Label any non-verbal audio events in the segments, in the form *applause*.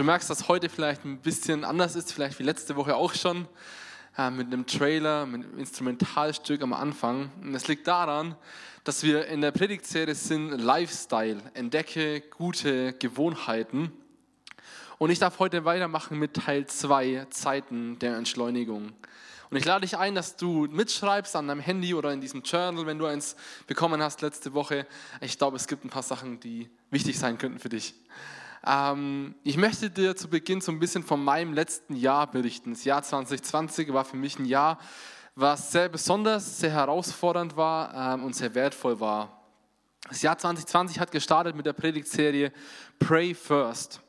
Du merkst, dass heute vielleicht ein bisschen anders ist, vielleicht wie letzte Woche auch schon, äh, mit einem Trailer, mit einem Instrumentalstück am Anfang. Und es liegt daran, dass wir in der Predigtserie sind Lifestyle, entdecke gute Gewohnheiten. Und ich darf heute weitermachen mit Teil 2, Zeiten der Entschleunigung. Und ich lade dich ein, dass du mitschreibst an deinem Handy oder in diesem Journal, wenn du eins bekommen hast letzte Woche. Ich glaube, es gibt ein paar Sachen, die wichtig sein könnten für dich. Ähm, ich möchte dir zu Beginn so ein bisschen von meinem letzten Jahr berichten. Das Jahr 2020 war für mich ein Jahr, was sehr besonders, sehr herausfordernd war ähm, und sehr wertvoll war. Das Jahr 2020 hat gestartet mit der Predigtserie Pray First.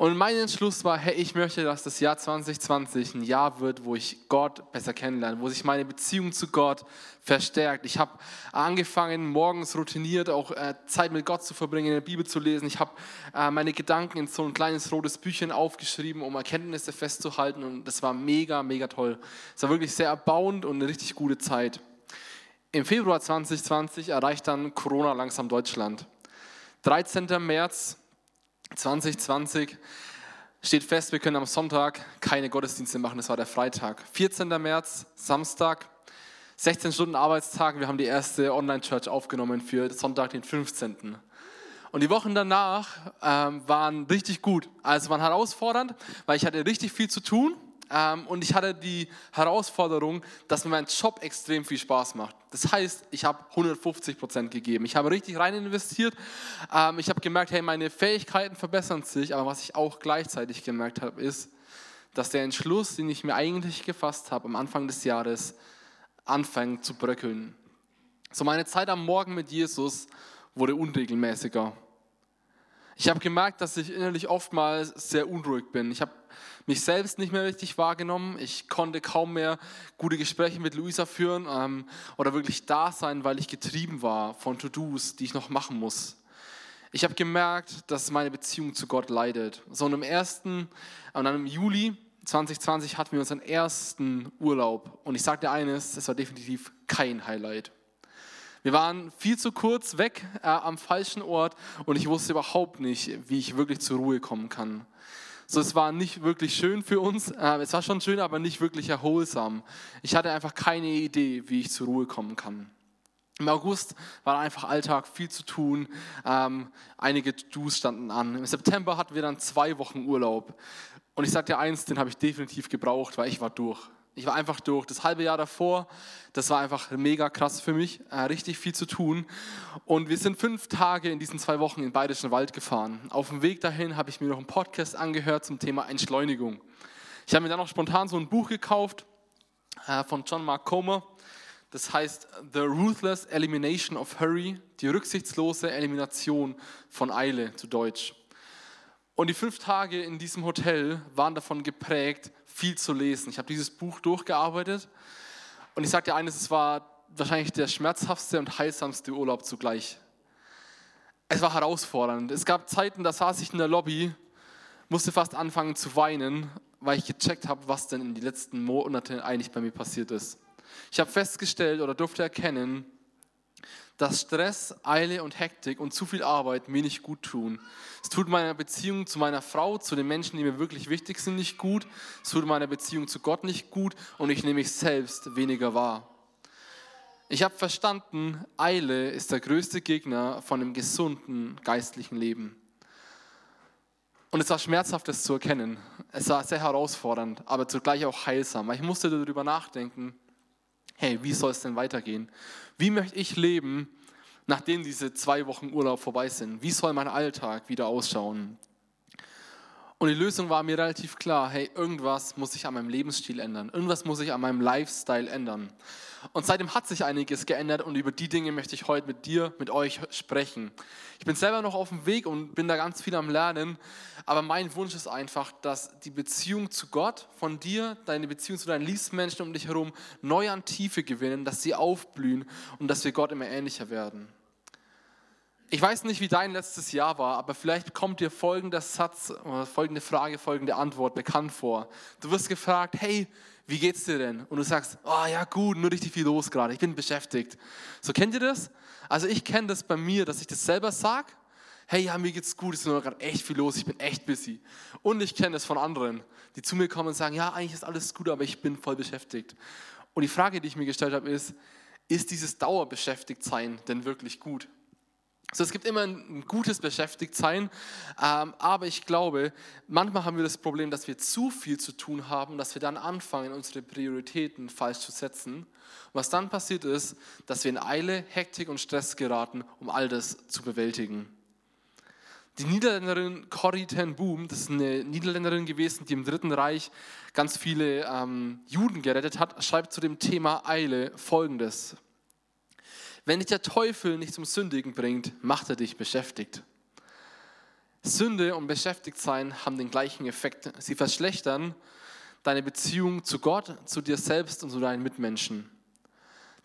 Und mein Entschluss war, hey, ich möchte, dass das Jahr 2020 ein Jahr wird, wo ich Gott besser kennenlerne, wo sich meine Beziehung zu Gott verstärkt. Ich habe angefangen, morgens routiniert auch äh, Zeit mit Gott zu verbringen, in der Bibel zu lesen. Ich habe äh, meine Gedanken in so ein kleines rotes Büchchen aufgeschrieben, um Erkenntnisse festzuhalten. Und das war mega, mega toll. Es war wirklich sehr erbauend und eine richtig gute Zeit. Im Februar 2020 erreicht dann Corona langsam Deutschland. 13. März 2020 steht fest, wir können am Sonntag keine Gottesdienste machen, das war der Freitag. 14. März, Samstag, 16 Stunden Arbeitstag, wir haben die erste Online-Church aufgenommen für Sonntag, den 15. Und die Wochen danach ähm, waren richtig gut. Also waren herausfordernd, weil ich hatte richtig viel zu tun und ich hatte die Herausforderung, dass mir mein Job extrem viel Spaß macht. Das heißt, ich habe 150 Prozent gegeben. Ich habe richtig rein investiert. Ähm, ich habe gemerkt, hey, meine Fähigkeiten verbessern sich. Aber was ich auch gleichzeitig gemerkt habe, ist, dass der Entschluss, den ich mir eigentlich gefasst habe am Anfang des Jahres, anfängt zu bröckeln. So meine Zeit am Morgen mit Jesus wurde unregelmäßiger. Ich habe gemerkt, dass ich innerlich oftmals sehr unruhig bin. Ich habe mich selbst nicht mehr richtig wahrgenommen. Ich konnte kaum mehr gute Gespräche mit Luisa führen ähm, oder wirklich da sein, weil ich getrieben war von To-Dos, die ich noch machen muss. Ich habe gemerkt, dass meine Beziehung zu Gott leidet. So und im ersten, und dann im Juli 2020 hatten wir unseren ersten Urlaub. Und ich dir eines, es war definitiv kein Highlight. Wir waren viel zu kurz weg äh, am falschen Ort und ich wusste überhaupt nicht, wie ich wirklich zur Ruhe kommen kann. So, es war nicht wirklich schön für uns. Äh, es war schon schön, aber nicht wirklich erholsam. Ich hatte einfach keine Idee, wie ich zur Ruhe kommen kann. Im August war einfach Alltag, viel zu tun. Ähm, einige Do's standen an. Im September hatten wir dann zwei Wochen Urlaub. Und ich sage dir eins, den habe ich definitiv gebraucht, weil ich war durch. Ich war einfach durch. Das halbe Jahr davor, das war einfach mega krass für mich, äh, richtig viel zu tun. Und wir sind fünf Tage in diesen zwei Wochen in Bayerischen Wald gefahren. Auf dem Weg dahin habe ich mir noch einen Podcast angehört zum Thema Entschleunigung. Ich habe mir dann noch spontan so ein Buch gekauft äh, von John Mark Comer. Das heißt The Ruthless Elimination of Hurry, die rücksichtslose Elimination von Eile zu Deutsch. Und die fünf Tage in diesem Hotel waren davon geprägt, viel zu lesen. Ich habe dieses Buch durchgearbeitet und ich sage dir eines, es war wahrscheinlich der schmerzhaftste und heilsamste Urlaub zugleich. Es war herausfordernd. Es gab Zeiten, da saß ich in der Lobby, musste fast anfangen zu weinen, weil ich gecheckt habe, was denn in den letzten Monaten eigentlich bei mir passiert ist. Ich habe festgestellt oder durfte erkennen, dass Stress, Eile und Hektik und zu viel Arbeit mir nicht gut tun. Es tut meiner Beziehung zu meiner Frau, zu den Menschen, die mir wirklich wichtig sind, nicht gut. Es tut meiner Beziehung zu Gott nicht gut und ich nehme mich selbst weniger wahr. Ich habe verstanden, Eile ist der größte Gegner von einem gesunden geistlichen Leben. Und es war schmerzhaft, das zu erkennen. Es war sehr herausfordernd, aber zugleich auch heilsam. Ich musste darüber nachdenken, hey, wie soll es denn weitergehen? Wie möchte ich leben, nachdem diese zwei Wochen Urlaub vorbei sind? Wie soll mein Alltag wieder ausschauen? Und die Lösung war mir relativ klar, hey, irgendwas muss sich an meinem Lebensstil ändern, irgendwas muss sich an meinem Lifestyle ändern. Und seitdem hat sich einiges geändert und über die Dinge möchte ich heute mit dir, mit euch sprechen. Ich bin selber noch auf dem Weg und bin da ganz viel am Lernen, aber mein Wunsch ist einfach, dass die Beziehung zu Gott von dir, deine Beziehung zu deinen Liebsmenschen um dich herum neu an Tiefe gewinnen, dass sie aufblühen und dass wir Gott immer ähnlicher werden. Ich weiß nicht, wie dein letztes Jahr war, aber vielleicht kommt dir folgender Satz, folgende Frage, folgende Antwort bekannt vor. Du wirst gefragt, hey, wie geht's dir denn? Und du sagst, oh ja gut, nur richtig viel los gerade, ich bin beschäftigt. So kennt ihr das? Also ich kenne das bei mir, dass ich das selber sage. hey, ja, mir geht's gut, es ist nur gerade echt viel los, ich bin echt busy. Und ich kenne das von anderen, die zu mir kommen und sagen, ja, eigentlich ist alles gut, aber ich bin voll beschäftigt. Und die Frage, die ich mir gestellt habe, ist, ist dieses Dauerbeschäftigtsein denn wirklich gut? So, es gibt immer ein gutes Beschäftigtsein, ähm, aber ich glaube, manchmal haben wir das Problem, dass wir zu viel zu tun haben, dass wir dann anfangen, unsere Prioritäten falsch zu setzen. Und was dann passiert ist, dass wir in Eile, Hektik und Stress geraten, um all das zu bewältigen. Die Niederländerin Corrie ten Boom, das ist eine Niederländerin gewesen, die im Dritten Reich ganz viele ähm, Juden gerettet hat, schreibt zu dem Thema Eile folgendes. Wenn dich der Teufel nicht zum Sündigen bringt, macht er dich beschäftigt. Sünde und Beschäftigtsein haben den gleichen Effekt. Sie verschlechtern deine Beziehung zu Gott, zu dir selbst und zu deinen Mitmenschen.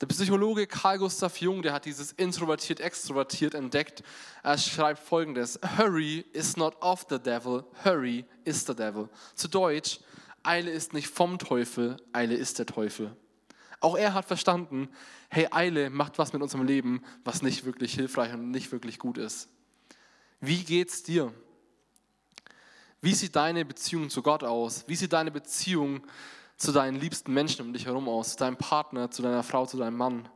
Der Psychologe Carl Gustav Jung, der hat dieses introvertiert-extrovertiert entdeckt. Er schreibt folgendes: Hurry is not of the devil, hurry is the devil. Zu Deutsch: Eile ist nicht vom Teufel, Eile ist der Teufel. Auch er hat verstanden, hey, Eile macht was mit unserem Leben, was nicht wirklich hilfreich und nicht wirklich gut ist. Wie geht's dir? Wie sieht deine Beziehung zu Gott aus? Wie sieht deine Beziehung zu deinen liebsten Menschen um dich herum aus, zu deinem Partner, zu deiner Frau, zu deinem Mann.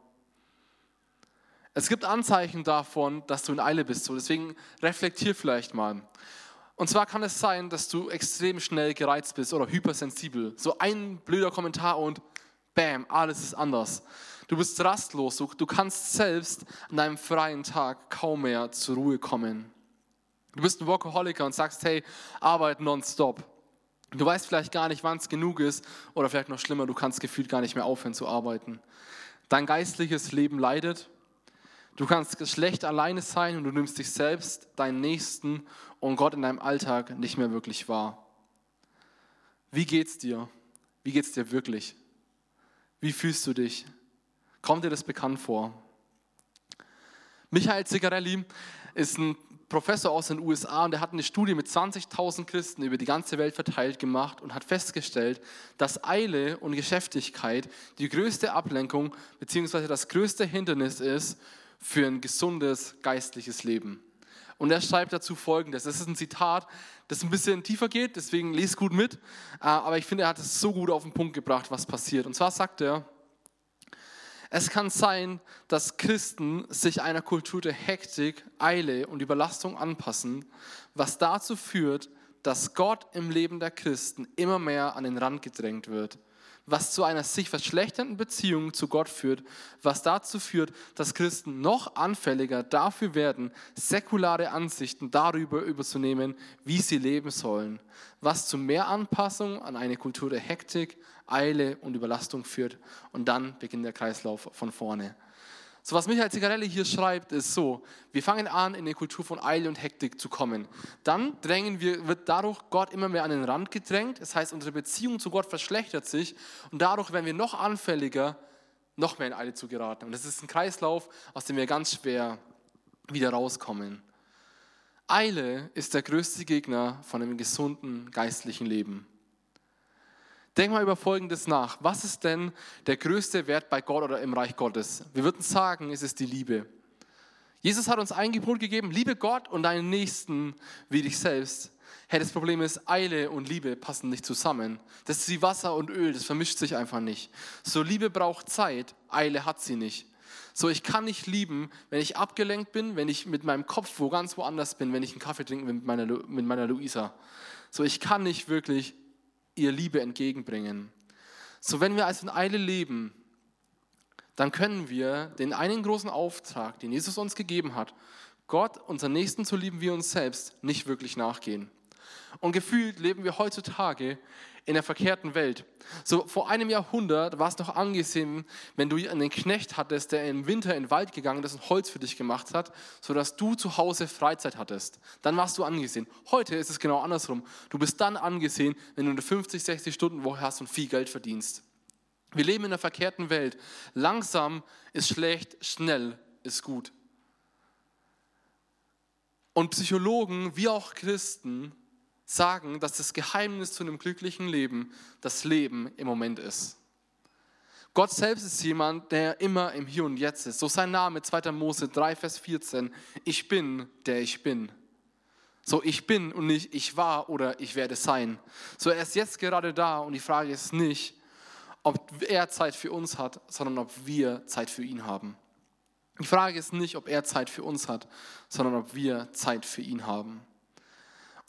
Es gibt Anzeichen davon, dass du in Eile bist. So, deswegen reflektier vielleicht mal. Und zwar kann es sein, dass du extrem schnell gereizt bist oder hypersensibel. So ein blöder Kommentar und bam, alles ist anders. Du bist rastlos. Du, kannst selbst an deinem freien Tag kaum mehr zur Ruhe kommen. Du bist ein Workaholiker und sagst, hey, Arbeit nonstop. Du weißt vielleicht gar nicht, wann es genug ist oder vielleicht noch schlimmer, du kannst gefühlt gar nicht mehr aufhören zu arbeiten. Dein geistliches Leben leidet. Du kannst schlecht alleine sein und du nimmst dich selbst, deinen Nächsten und Gott in deinem Alltag nicht mehr wirklich wahr. Wie geht's dir? Wie geht's dir wirklich? Wie fühlst du dich? Kommt dir das bekannt vor? Michael Zigarelli ist ein Professor aus den USA und der hat eine Studie mit 20.000 Christen über die ganze Welt verteilt gemacht und hat festgestellt, dass Eile und Geschäftigkeit die größte Ablenkung bzw. das größte Hindernis ist für ein gesundes geistliches Leben. Und er schreibt dazu folgendes: Das ist ein Zitat, das ein bisschen tiefer geht, deswegen lese gut mit. Äh, aber ich finde, er hat es so gut auf den Punkt gebracht, was passiert. Und zwar sagt er, es kann sein, dass Christen sich einer Kultur der Hektik, Eile und Überlastung anpassen, was dazu führt, dass Gott im Leben der Christen immer mehr an den Rand gedrängt wird was zu einer sich verschlechternden Beziehung zu Gott führt, was dazu führt, dass Christen noch anfälliger dafür werden, säkulare Ansichten darüber überzunehmen, wie sie leben sollen, was zu mehr Anpassung an eine Kultur der Hektik, Eile und Überlastung führt. Und dann beginnt der Kreislauf von vorne. So was Michael Zigarelli hier schreibt, ist so, wir fangen an, in eine Kultur von Eile und Hektik zu kommen. Dann drängen wir, wird dadurch Gott immer mehr an den Rand gedrängt. Das heißt, unsere Beziehung zu Gott verschlechtert sich und dadurch werden wir noch anfälliger, noch mehr in Eile zu geraten. Und das ist ein Kreislauf, aus dem wir ganz schwer wieder rauskommen. Eile ist der größte Gegner von einem gesunden geistlichen Leben. Denk mal über Folgendes nach. Was ist denn der größte Wert bei Gott oder im Reich Gottes? Wir würden sagen, es ist die Liebe. Jesus hat uns ein Gebot gegeben, liebe Gott und deinen Nächsten wie dich selbst. Hey, das Problem ist, Eile und Liebe passen nicht zusammen. Das ist wie Wasser und Öl, das vermischt sich einfach nicht. So Liebe braucht Zeit, Eile hat sie nicht. So, ich kann nicht lieben, wenn ich abgelenkt bin, wenn ich mit meinem Kopf wo ganz woanders bin, wenn ich einen Kaffee trinke mit meiner, mit meiner Luisa. So, ich kann nicht wirklich ihr Liebe entgegenbringen. So, wenn wir als in Eile leben, dann können wir den einen großen Auftrag, den Jesus uns gegeben hat, Gott, unseren Nächsten zu lieben wie uns selbst, nicht wirklich nachgehen. Und gefühlt leben wir heutzutage in der verkehrten Welt. So vor einem Jahrhundert war es noch angesehen, wenn du einen Knecht hattest, der im Winter in den Wald gegangen ist und Holz für dich gemacht hat, sodass du zu Hause Freizeit hattest. Dann warst du angesehen. Heute ist es genau andersrum. Du bist dann angesehen, wenn du eine 50, 60 Stunden Woche hast und viel Geld verdienst. Wir leben in einer verkehrten Welt. Langsam ist schlecht, schnell ist gut. Und Psychologen wie auch Christen sagen, dass das Geheimnis zu einem glücklichen Leben das Leben im Moment ist. Gott selbst ist jemand, der immer im Hier und Jetzt ist. So sein Name, 2. Mose 3, Vers 14. Ich bin, der ich bin. So, ich bin und nicht ich war oder ich werde sein. So, er ist jetzt gerade da und die Frage ist nicht, ob er Zeit für uns hat, sondern ob wir Zeit für ihn haben. Die Frage ist nicht, ob er Zeit für uns hat, sondern ob wir Zeit für ihn haben.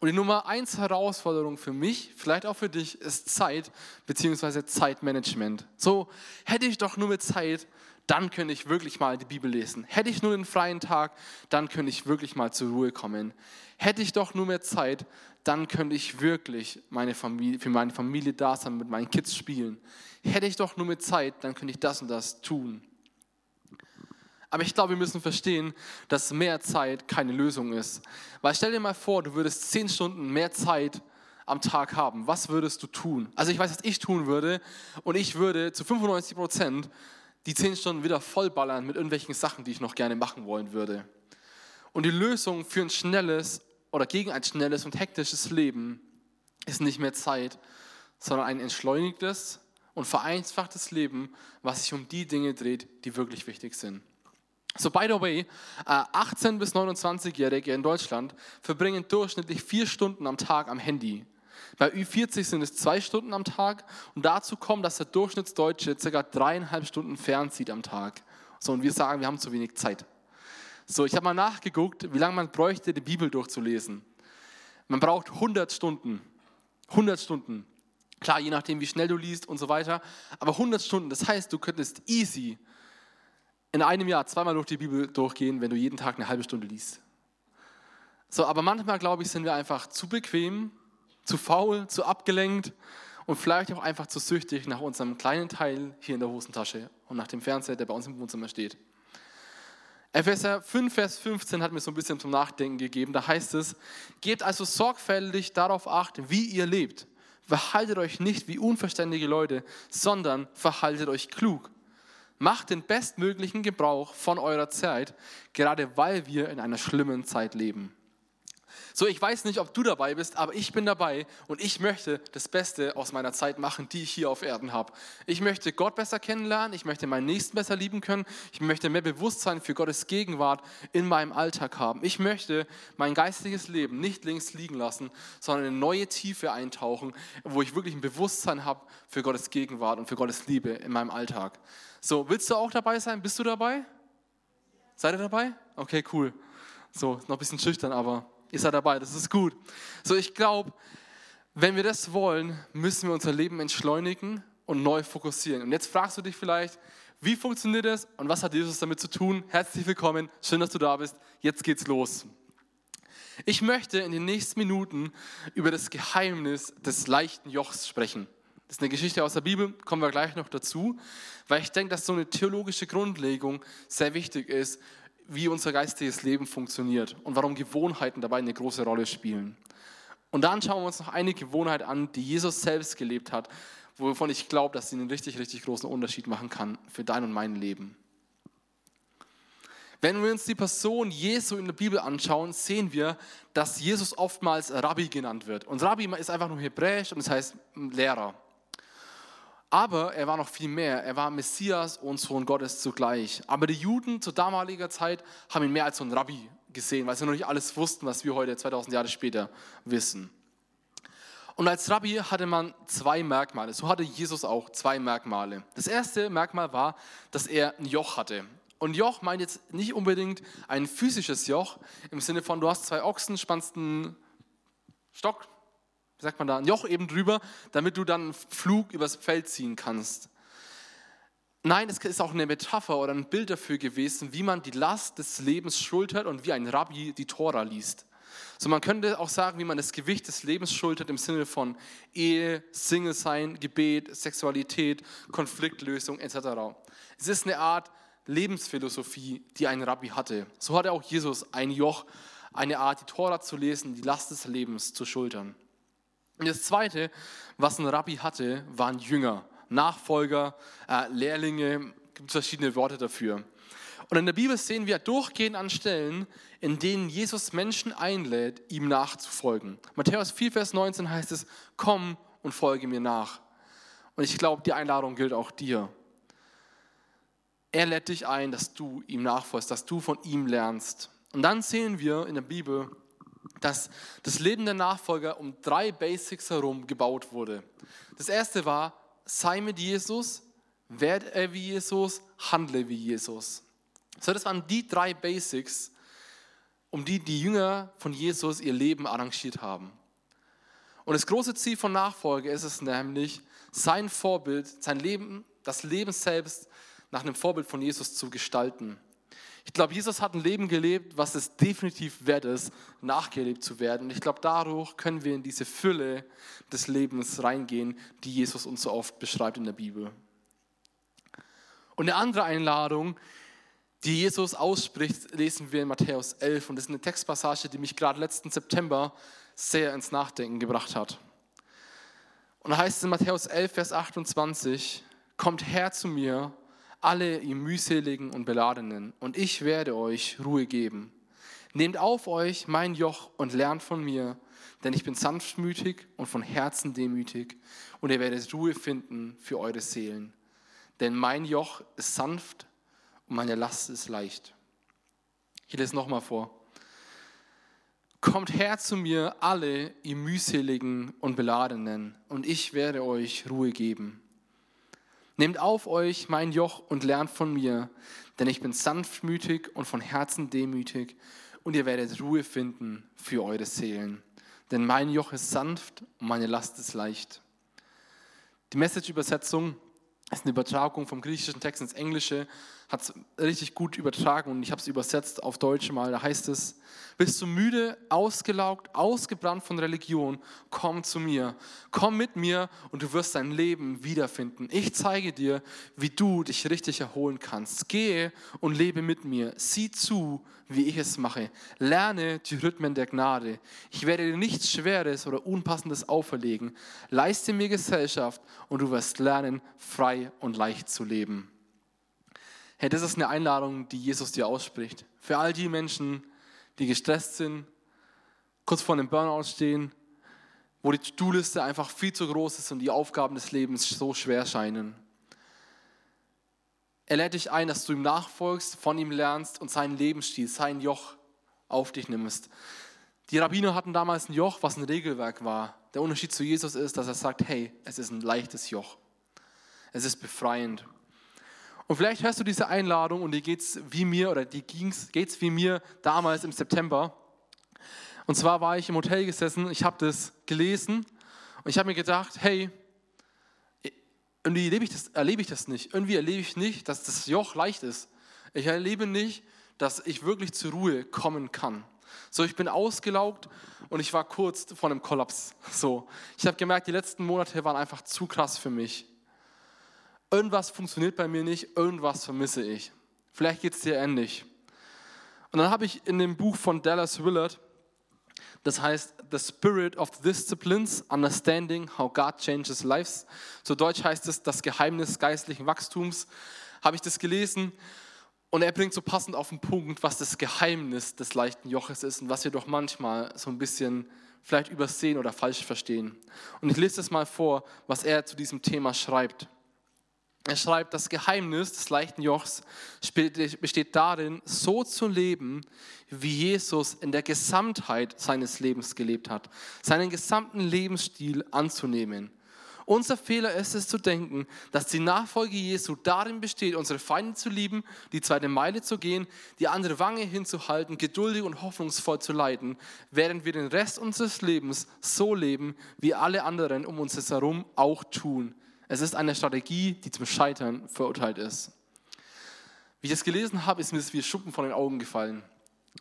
Und die Nummer eins Herausforderung für mich, vielleicht auch für dich, ist Zeit bzw. Zeitmanagement. So hätte ich doch nur mit Zeit, dann könnte ich wirklich mal die Bibel lesen. Hätte ich nur einen freien Tag, dann könnte ich wirklich mal zur Ruhe kommen. Hätte ich doch nur mehr Zeit, dann könnte ich wirklich meine Familie, für meine Familie da sein, mit meinen Kids spielen. Hätte ich doch nur mehr Zeit, dann könnte ich das und das tun. Aber ich glaube, wir müssen verstehen, dass mehr Zeit keine Lösung ist. Weil stell dir mal vor, du würdest zehn Stunden mehr Zeit am Tag haben. Was würdest du tun? Also ich weiß, was ich tun würde. Und ich würde zu 95 Prozent die zehn Stunden wieder vollballern mit irgendwelchen Sachen, die ich noch gerne machen wollen würde. Und die Lösung für ein schnelles oder gegen ein schnelles und hektisches Leben ist nicht mehr Zeit, sondern ein entschleunigtes und vereinfachtes Leben, was sich um die Dinge dreht, die wirklich wichtig sind. So, by the way, 18- äh, bis 29-Jährige in Deutschland verbringen durchschnittlich vier Stunden am Tag am Handy. Bei Ü40 sind es zwei Stunden am Tag und dazu kommt, dass der Durchschnittsdeutsche ca. dreieinhalb Stunden fernzieht am Tag. So, und wir sagen, wir haben zu wenig Zeit. So, ich habe mal nachgeguckt, wie lange man bräuchte, die Bibel durchzulesen. Man braucht 100 Stunden. 100 Stunden. Klar, je nachdem, wie schnell du liest und so weiter. Aber 100 Stunden, das heißt, du könntest easy in einem Jahr zweimal durch die Bibel durchgehen, wenn du jeden Tag eine halbe Stunde liest. So, aber manchmal, glaube ich, sind wir einfach zu bequem, zu faul, zu abgelenkt und vielleicht auch einfach zu süchtig nach unserem kleinen Teil hier in der Hosentasche und nach dem Fernseher, der bei uns im Wohnzimmer steht. Epheser 5, Vers 15 hat mir so ein bisschen zum Nachdenken gegeben. Da heißt es, gebt also sorgfältig darauf acht, wie ihr lebt. Verhaltet euch nicht wie unverständige Leute, sondern verhaltet euch klug Macht den bestmöglichen Gebrauch von eurer Zeit, gerade weil wir in einer schlimmen Zeit leben. So, ich weiß nicht, ob du dabei bist, aber ich bin dabei und ich möchte das Beste aus meiner Zeit machen, die ich hier auf Erden habe. Ich möchte Gott besser kennenlernen, ich möchte meinen Nächsten besser lieben können, ich möchte mehr Bewusstsein für Gottes Gegenwart in meinem Alltag haben. Ich möchte mein geistiges Leben nicht links liegen lassen, sondern in eine neue Tiefe eintauchen, wo ich wirklich ein Bewusstsein habe für Gottes Gegenwart und für Gottes Liebe in meinem Alltag. So, willst du auch dabei sein? Bist du dabei? Seid ihr dabei? Okay, cool. So, noch ein bisschen schüchtern, aber ihr seid dabei, das ist gut. So, ich glaube, wenn wir das wollen, müssen wir unser Leben entschleunigen und neu fokussieren. Und jetzt fragst du dich vielleicht, wie funktioniert das und was hat Jesus damit zu tun? Herzlich willkommen, schön, dass du da bist. Jetzt geht's los. Ich möchte in den nächsten Minuten über das Geheimnis des leichten Jochs sprechen. Das ist eine Geschichte aus der Bibel, kommen wir gleich noch dazu, weil ich denke, dass so eine theologische Grundlegung sehr wichtig ist, wie unser geistiges Leben funktioniert und warum Gewohnheiten dabei eine große Rolle spielen. Und dann schauen wir uns noch eine Gewohnheit an, die Jesus selbst gelebt hat, wovon ich glaube, dass sie einen richtig, richtig großen Unterschied machen kann für dein und mein Leben. Wenn wir uns die Person Jesu in der Bibel anschauen, sehen wir, dass Jesus oftmals Rabbi genannt wird. Und Rabbi ist einfach nur hebräisch und das heißt Lehrer. Aber er war noch viel mehr. Er war Messias und Sohn Gottes zugleich. Aber die Juden zu damaliger Zeit haben ihn mehr als so ein Rabbi gesehen, weil sie noch nicht alles wussten, was wir heute 2000 Jahre später wissen. Und als Rabbi hatte man zwei Merkmale. So hatte Jesus auch zwei Merkmale. Das erste Merkmal war, dass er ein Joch hatte. Und Joch meint jetzt nicht unbedingt ein physisches Joch im Sinne von, du hast zwei Ochsen, spannst einen Stock wie sagt man da, ein Joch eben drüber, damit du dann einen Flug übers Feld ziehen kannst. Nein, es ist auch eine Metapher oder ein Bild dafür gewesen, wie man die Last des Lebens schultert und wie ein Rabbi die Tora liest. So, man könnte auch sagen, wie man das Gewicht des Lebens schultert im Sinne von Ehe, Single sein, Gebet, Sexualität, Konfliktlösung etc. Es ist eine Art Lebensphilosophie, die ein Rabbi hatte. So hatte auch Jesus ein Joch, eine Art, die Tora zu lesen, die Last des Lebens zu schultern. Und das Zweite, was ein Rabbi hatte, waren Jünger, Nachfolger, äh, Lehrlinge, gibt verschiedene Worte dafür. Und in der Bibel sehen wir durchgehend an Stellen, in denen Jesus Menschen einlädt, ihm nachzufolgen. Matthäus 4, Vers 19 heißt es, komm und folge mir nach. Und ich glaube, die Einladung gilt auch dir. Er lädt dich ein, dass du ihm nachfolgst, dass du von ihm lernst. Und dann sehen wir in der Bibel, dass das Leben der Nachfolger um drei Basics herum gebaut wurde. Das erste war, sei mit Jesus, werde er wie Jesus, handle wie Jesus. So, das waren die drei Basics, um die die Jünger von Jesus ihr Leben arrangiert haben. Und das große Ziel von Nachfolge ist es nämlich, sein Vorbild, sein Leben, das Leben selbst nach einem Vorbild von Jesus zu gestalten. Ich glaube, Jesus hat ein Leben gelebt, was es definitiv wert ist, nachgelebt zu werden. Und ich glaube, dadurch können wir in diese Fülle des Lebens reingehen, die Jesus uns so oft beschreibt in der Bibel. Und eine andere Einladung, die Jesus ausspricht, lesen wir in Matthäus 11. Und das ist eine Textpassage, die mich gerade letzten September sehr ins Nachdenken gebracht hat. Und da heißt es in Matthäus 11, Vers 28, Kommt her zu mir, alle ihr mühseligen und beladenen, und ich werde euch Ruhe geben. Nehmt auf euch mein Joch und lernt von mir, denn ich bin sanftmütig und von Herzen demütig, und ihr werdet Ruhe finden für eure Seelen. Denn mein Joch ist sanft und meine Last ist leicht. Ich lese nochmal vor. Kommt her zu mir, alle ihr mühseligen und beladenen, und ich werde euch Ruhe geben. Nehmt auf euch mein Joch und lernt von mir, denn ich bin sanftmütig und von Herzen demütig, und ihr werdet Ruhe finden für eure Seelen. Denn mein Joch ist sanft und meine Last ist leicht. Die Message-Übersetzung ist eine Übertragung vom griechischen Text ins Englische, hat es richtig gut übertragen und ich habe es übersetzt auf Deutsch mal. Da heißt es, bist du müde, ausgelaugt, ausgebrannt von Religion, komm zu mir. Komm mit mir und du wirst dein Leben wiederfinden. Ich zeige dir, wie du dich richtig erholen kannst. Gehe und lebe mit mir. Sieh zu, wie ich es mache. Lerne die Rhythmen der Gnade. Ich werde dir nichts Schweres oder Unpassendes auferlegen. Leiste mir Gesellschaft und du wirst lernen, frei und leicht zu leben. Hey, das ist eine Einladung, die Jesus dir ausspricht. Für all die Menschen, die gestresst sind, kurz vor einem Burnout stehen, wo die To-Do-Liste einfach viel zu groß ist und die Aufgaben des Lebens so schwer scheinen. Er lädt dich ein, dass du ihm nachfolgst, von ihm lernst und seinen Lebensstil, sein Joch auf dich nimmst. Die Rabbiner hatten damals ein Joch, was ein Regelwerk war. Der Unterschied zu Jesus ist, dass er sagt, hey, es ist ein leichtes Joch. Es ist befreiend. Und vielleicht hörst du diese Einladung und die geht's wie mir oder die ging's, geht's wie mir damals im September. Und zwar war ich im Hotel gesessen, ich habe das gelesen und ich habe mir gedacht, hey, irgendwie erlebe ich, das, erlebe ich das nicht. Irgendwie erlebe ich nicht, dass das Joch leicht ist. Ich erlebe nicht, dass ich wirklich zur Ruhe kommen kann. So, ich bin ausgelaugt und ich war kurz vor einem Kollaps. So, ich habe gemerkt, die letzten Monate waren einfach zu krass für mich. Irgendwas funktioniert bei mir nicht, irgendwas vermisse ich. Vielleicht geht es dir ähnlich. Und dann habe ich in dem Buch von Dallas Willard das heißt, The Spirit of Disciplines, Understanding How God Changes Lives. Zu Deutsch heißt es, das Geheimnis geistlichen Wachstums. Habe ich das gelesen und er bringt so passend auf den Punkt, was das Geheimnis des leichten Joches ist und was wir doch manchmal so ein bisschen vielleicht übersehen oder falsch verstehen. Und ich lese das mal vor, was er zu diesem Thema schreibt. Er schreibt, das Geheimnis des leichten Jochs besteht darin, so zu leben, wie Jesus in der Gesamtheit seines Lebens gelebt hat, seinen gesamten Lebensstil anzunehmen. Unser Fehler ist es zu denken, dass die Nachfolge Jesu darin besteht, unsere Feinde zu lieben, die zweite Meile zu gehen, die andere Wange hinzuhalten, geduldig und hoffnungsvoll zu leiden, während wir den Rest unseres Lebens so leben, wie alle anderen um uns herum auch tun. Es ist eine Strategie, die zum Scheitern verurteilt ist. Wie ich das gelesen habe, ist mir das wie Schuppen von den Augen gefallen.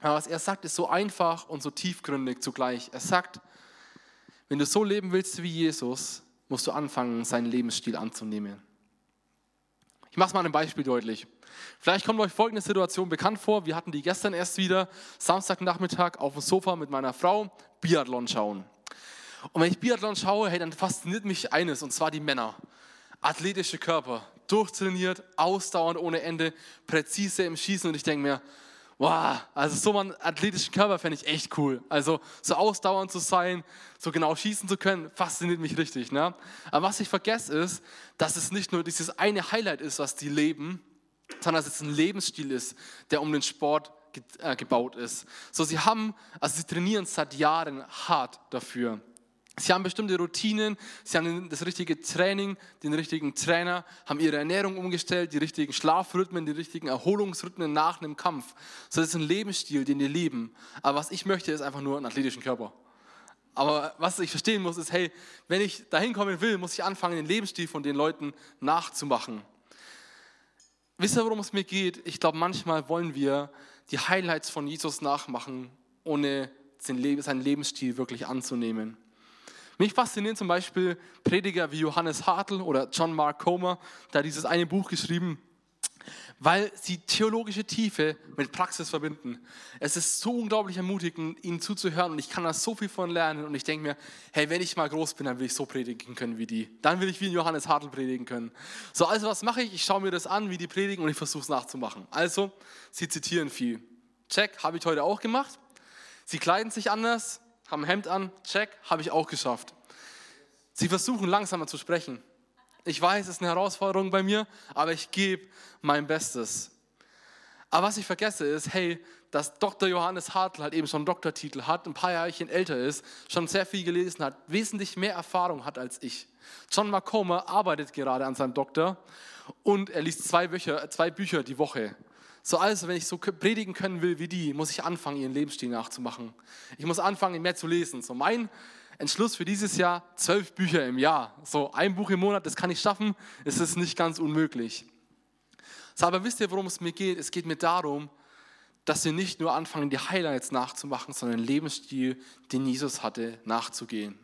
Aber was er sagt, ist so einfach und so tiefgründig zugleich. Er sagt, wenn du so leben willst wie Jesus, musst du anfangen, seinen Lebensstil anzunehmen. Ich mache es mal an einem Beispiel deutlich. Vielleicht kommt euch folgende Situation bekannt vor. Wir hatten die gestern erst wieder, Samstagnachmittag auf dem Sofa mit meiner Frau, Biathlon schauen. Und wenn ich Biathlon schaue, hey, dann fasziniert mich eines, und zwar die Männer athletische Körper, durchtrainiert, ausdauernd ohne Ende, präzise im Schießen und ich denke mir, wow, also so einen athletischen Körper fände ich echt cool. Also so ausdauernd zu sein, so genau schießen zu können, fasziniert mich richtig. Ne? Aber was ich vergesse ist, dass es nicht nur dieses eine Highlight ist, was die leben, sondern dass es ein Lebensstil ist, der um den Sport äh, gebaut ist. So, sie haben, also sie trainieren seit Jahren hart dafür. Sie haben bestimmte Routinen, sie haben das richtige Training, den richtigen Trainer, haben ihre Ernährung umgestellt, die richtigen Schlafrhythmen, die richtigen Erholungsrhythmen nach einem Kampf. So, das ist ein Lebensstil, den wir lieben. Aber was ich möchte, ist einfach nur einen athletischen Körper. Aber was ich verstehen muss, ist, hey, wenn ich dahin kommen will, muss ich anfangen, den Lebensstil von den Leuten nachzumachen. Wisst ihr, worum es mir geht? Ich glaube, manchmal wollen wir die Highlights von Jesus nachmachen, ohne seinen Lebensstil wirklich anzunehmen. Mich faszinieren zum Beispiel Prediger wie Johannes Hartl oder John Mark Comer, der dieses eine Buch geschrieben, weil sie theologische Tiefe mit Praxis verbinden. Es ist so unglaublich ermutigend, ihnen zuzuhören und ich kann da so viel von lernen und ich denke mir, hey, wenn ich mal groß bin, dann will ich so predigen können wie die. Dann will ich wie Johannes Hartl predigen können. So, also was mache ich? Ich schaue mir das an, wie die predigen und ich versuche es nachzumachen. Also, sie zitieren viel. Check, habe ich heute auch gemacht. Sie kleiden sich anders, haben ein Hemd an, check, habe ich auch geschafft. Sie versuchen langsamer zu sprechen. Ich weiß, es ist eine Herausforderung bei mir, aber ich gebe mein Bestes. Aber was ich vergesse ist, hey, dass Dr. Johannes Hartl halt eben schon einen Doktortitel hat, ein paar Jahre älter ist, schon sehr viel gelesen hat, wesentlich mehr Erfahrung hat als ich. John McComber arbeitet gerade an seinem Doktor und er liest zwei Bücher, zwei Bücher die Woche. So also, wenn ich so predigen können will wie die, muss ich anfangen, ihren Lebensstil nachzumachen. Ich muss anfangen, mehr zu lesen. So mein Entschluss für dieses Jahr, zwölf Bücher im Jahr. So ein Buch im Monat, das kann ich schaffen. Es ist nicht ganz unmöglich. So, aber wisst ihr, worum es mir geht? Es geht mir darum, dass wir nicht nur anfangen, die Highlights nachzumachen, sondern den Lebensstil, den Jesus hatte, nachzugehen.